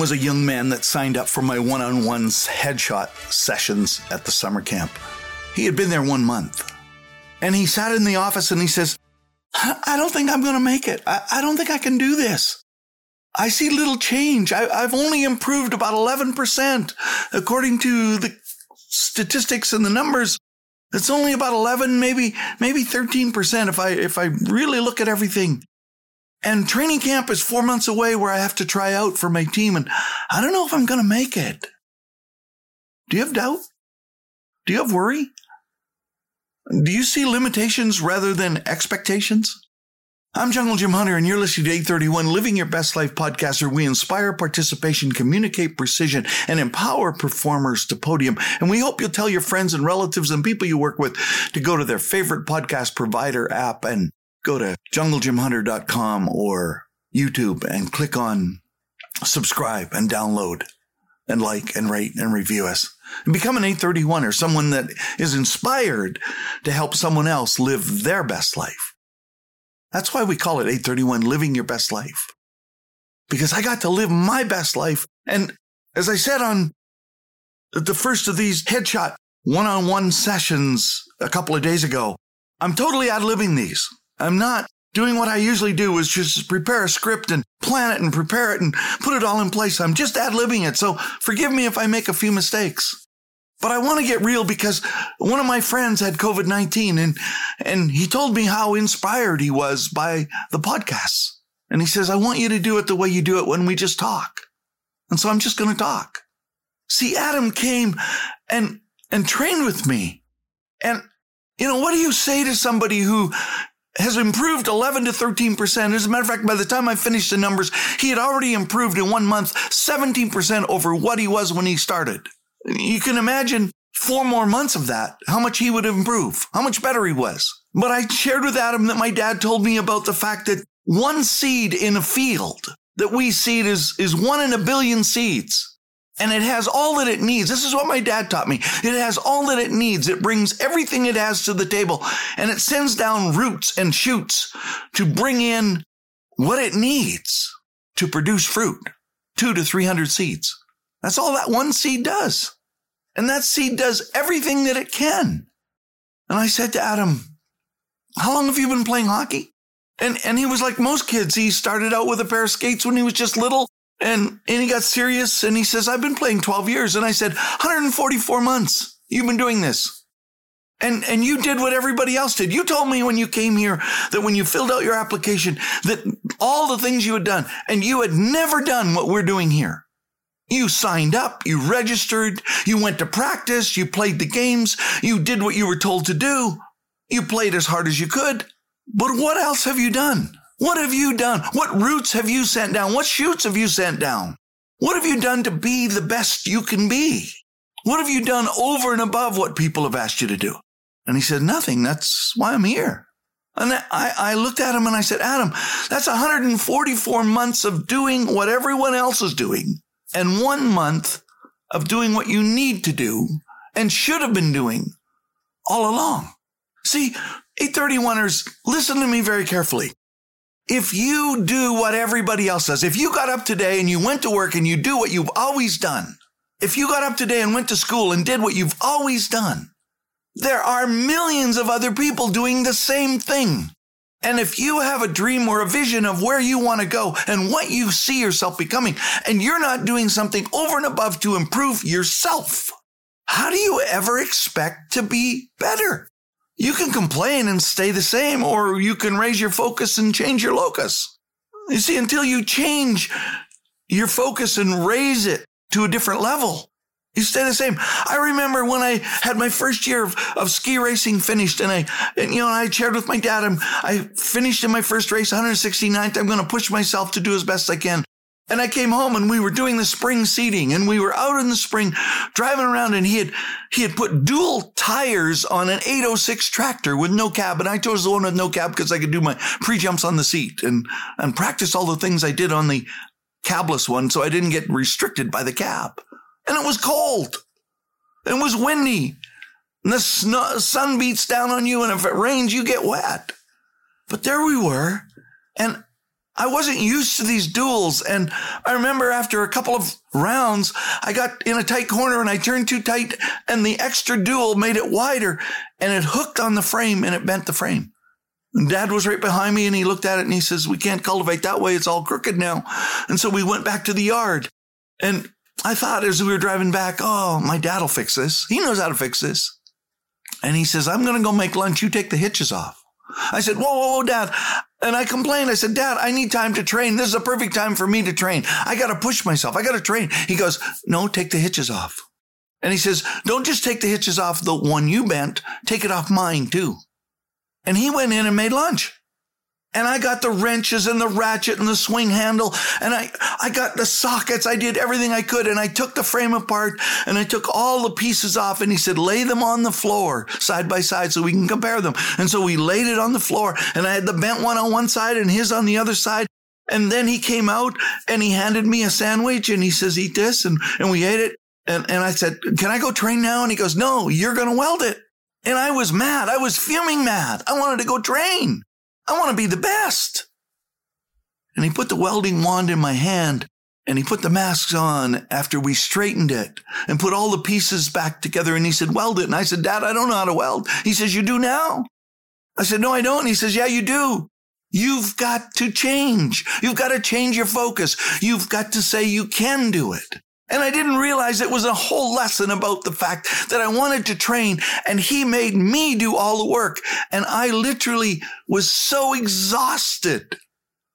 was a young man that signed up for my one on ones headshot sessions at the summer camp. He had been there one month. And he sat in the office and he says, I don't think I'm going to make it. I, I, don't think I can do this. I see little change. I, I've only improved about 11%. According to the statistics and the numbers, it's only about 11, maybe, maybe 13% if I, if I really look at everything. And training camp is four months away where I have to try out for my team. And I don't know if I'm going to make it. Do you have doubt? Do you have worry? Do you see limitations rather than expectations? I'm Jungle Jim Hunter, and you're listening to 831 Living Your Best Life podcast, where we inspire participation, communicate precision, and empower performers to podium. And we hope you'll tell your friends and relatives and people you work with to go to their favorite podcast provider app and go to junglejimhunter.com or YouTube and click on subscribe and download and like and rate and review us and become an 831 or someone that is inspired to help someone else live their best life. That's why we call it 831 Living Your Best Life. Because I got to live my best life. And as I said on the first of these headshot one on one sessions a couple of days ago, I'm totally libbing these. I'm not doing what I usually do which is just prepare a script and plan it and prepare it and put it all in place. I'm just ad libbing it. So forgive me if I make a few mistakes. But I want to get real because one of my friends had COVID 19 and, and he told me how inspired he was by the podcasts. And he says, I want you to do it the way you do it when we just talk. And so I'm just going to talk. See, Adam came and, and trained with me. And, you know, what do you say to somebody who has improved 11 to 13%. As a matter of fact, by the time I finished the numbers, he had already improved in one month 17% over what he was when he started. You can imagine four more months of that, how much he would improve, how much better he was. But I shared with Adam that my dad told me about the fact that one seed in a field that we seed is, is one in a billion seeds. And it has all that it needs. This is what my dad taught me. It has all that it needs. It brings everything it has to the table and it sends down roots and shoots to bring in what it needs to produce fruit. Two to 300 seeds. That's all that one seed does. And that seed does everything that it can. And I said to Adam, how long have you been playing hockey? And, and he was like most kids. He started out with a pair of skates when he was just little and, and he got serious and he says, I've been playing 12 years. And I said, 144 months. You've been doing this. And, and you did what everybody else did. You told me when you came here that when you filled out your application that all the things you had done and you had never done what we're doing here. You signed up, you registered, you went to practice, you played the games, you did what you were told to do. You played as hard as you could. But what else have you done? What have you done? What roots have you sent down? What shoots have you sent down? What have you done to be the best you can be? What have you done over and above what people have asked you to do? And he said, Nothing. That's why I'm here. And I, I looked at him and I said, Adam, that's 144 months of doing what everyone else is doing and one month of doing what you need to do and should have been doing all along. See, 831ers, listen to me very carefully. If you do what everybody else does, if you got up today and you went to work and you do what you've always done, if you got up today and went to school and did what you've always done, there are millions of other people doing the same thing. And if you have a dream or a vision of where you want to go and what you see yourself becoming, and you're not doing something over and above to improve yourself, how do you ever expect to be better? You can complain and stay the same, or you can raise your focus and change your locus. You see, until you change your focus and raise it to a different level, you stay the same. I remember when I had my first year of, of ski racing finished and I, and, you know, I shared with my dad, I'm, I finished in my first race, 169th. I'm going to push myself to do as best I can. And I came home and we were doing the spring seeding and we were out in the spring driving around and he had, he had put dual tires on an 806 tractor with no cab. And I chose the one with no cab because I could do my pre jumps on the seat and, and practice all the things I did on the cabless one. So I didn't get restricted by the cab and it was cold. And it was windy. And the sun beats down on you, and if it rains, you get wet. But there we were, and I wasn't used to these duals. And I remember after a couple of rounds, I got in a tight corner and I turned too tight and the extra dual made it wider and it hooked on the frame and it bent the frame. And dad was right behind me and he looked at it and he says, we can't cultivate that way. It's all crooked now. And so we went back to the yard and I thought as we were driving back, oh, my dad'll fix this. He knows how to fix this. And he says, I'm going to go make lunch. You take the hitches off. I said, whoa, whoa, whoa, dad. And I complained. I said, Dad, I need time to train. This is a perfect time for me to train. I got to push myself. I got to train. He goes, No, take the hitches off. And he says, Don't just take the hitches off the one you bent, take it off mine too. And he went in and made lunch. And I got the wrenches and the ratchet and the swing handle and I, I got the sockets. I did everything I could and I took the frame apart and I took all the pieces off and he said, lay them on the floor side by side so we can compare them. And so we laid it on the floor and I had the bent one on one side and his on the other side. And then he came out and he handed me a sandwich and he says, eat this. And, and we ate it. And, and I said, can I go train now? And he goes, no, you're going to weld it. And I was mad. I was fuming mad. I wanted to go train. I want to be the best. And he put the welding wand in my hand and he put the masks on after we straightened it and put all the pieces back together. And he said, weld it. And I said, Dad, I don't know how to weld. He says, you do now. I said, no, I don't. And he says, yeah, you do. You've got to change. You've got to change your focus. You've got to say you can do it. And I didn't realize it was a whole lesson about the fact that I wanted to train and he made me do all the work. And I literally was so exhausted.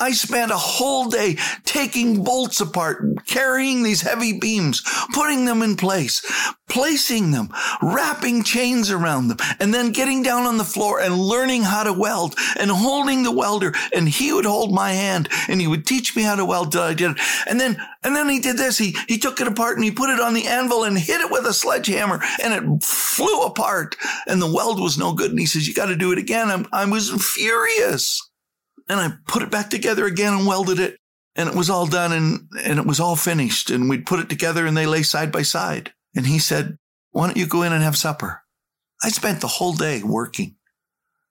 I spent a whole day taking bolts apart, carrying these heavy beams, putting them in place, placing them, wrapping chains around them, and then getting down on the floor and learning how to weld and holding the welder. And he would hold my hand and he would teach me how to weld till I did it. And then, and then he did this. He, he took it apart and he put it on the anvil and hit it with a sledgehammer and it flew apart and the weld was no good. And he says, you got to do it again. I'm, I was furious and I put it back together again and welded it. And it was all done and, and it was all finished. And we'd put it together and they lay side by side. And he said, Why don't you go in and have supper? I spent the whole day working.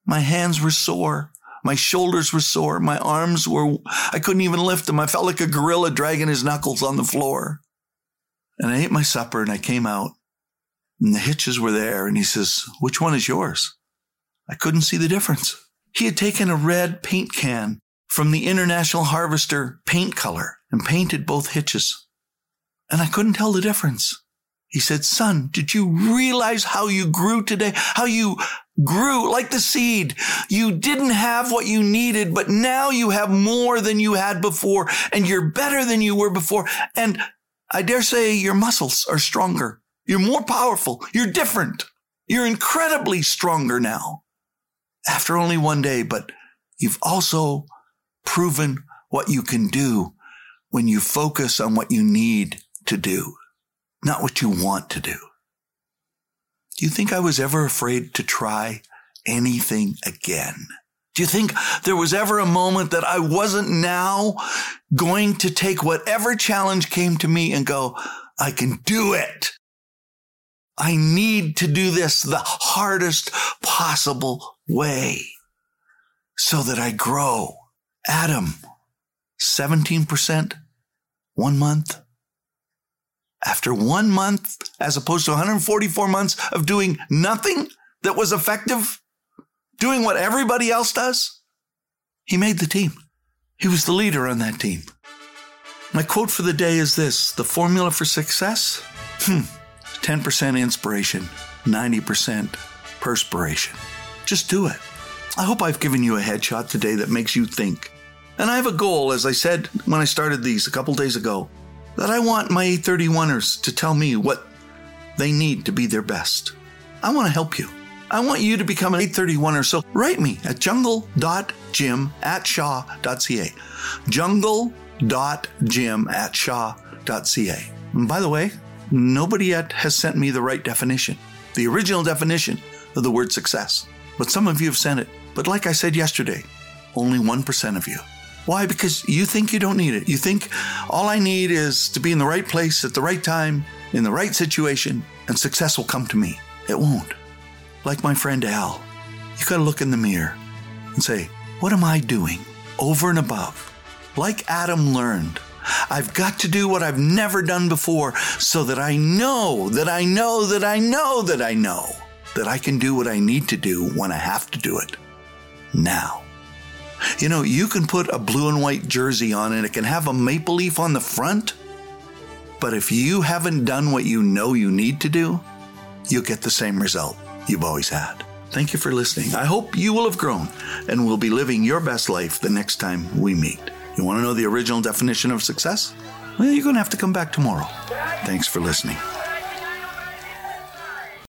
My hands were sore. My shoulders were sore. My arms were, I couldn't even lift them. I felt like a gorilla dragging his knuckles on the floor. And I ate my supper and I came out and the hitches were there. And he says, Which one is yours? I couldn't see the difference. He had taken a red paint can from the International Harvester paint color and painted both hitches. And I couldn't tell the difference. He said, son, did you realize how you grew today? How you grew like the seed. You didn't have what you needed, but now you have more than you had before and you're better than you were before. And I dare say your muscles are stronger. You're more powerful. You're different. You're incredibly stronger now after only one day, but you've also proven what you can do when you focus on what you need to do, not what you want to do. Do you think I was ever afraid to try anything again? Do you think there was ever a moment that I wasn't now going to take whatever challenge came to me and go, I can do it? I need to do this the hardest possible way so that I grow. Adam, 17%, one month. After one month, as opposed to 144 months of doing nothing that was effective, doing what everybody else does, he made the team. He was the leader on that team. My quote for the day is this The formula for success? Hmm. 10% inspiration, 90% perspiration. Just do it. I hope I've given you a headshot today that makes you think. And I have a goal, as I said when I started these a couple days ago, that I want my 831ers to tell me what they need to be their best. I want to help you. I want you to become an 831er. So write me at jungle.jim at shaw.ca. Jungle.Jim at shaw.ca. And by the way, nobody yet has sent me the right definition, the original definition of the word success. But some of you have sent it. But like I said yesterday, only 1% of you. Why? Because you think you don't need it. You think all I need is to be in the right place at the right time, in the right situation, and success will come to me. It won't. Like my friend Al, you got to look in the mirror and say, What am I doing over and above like Adam learned, I've got to do what I've never done before so that I know, that I know, that I know, that I know that I can do what I need to do when I have to do it. Now. You know, you can put a blue and white jersey on and it can have a maple leaf on the front. But if you haven't done what you know you need to do, you'll get the same result you've always had. Thank you for listening. I hope you will have grown and will be living your best life the next time we meet. You want to know the original definition of success? Well, you're going to have to come back tomorrow. Thanks for listening.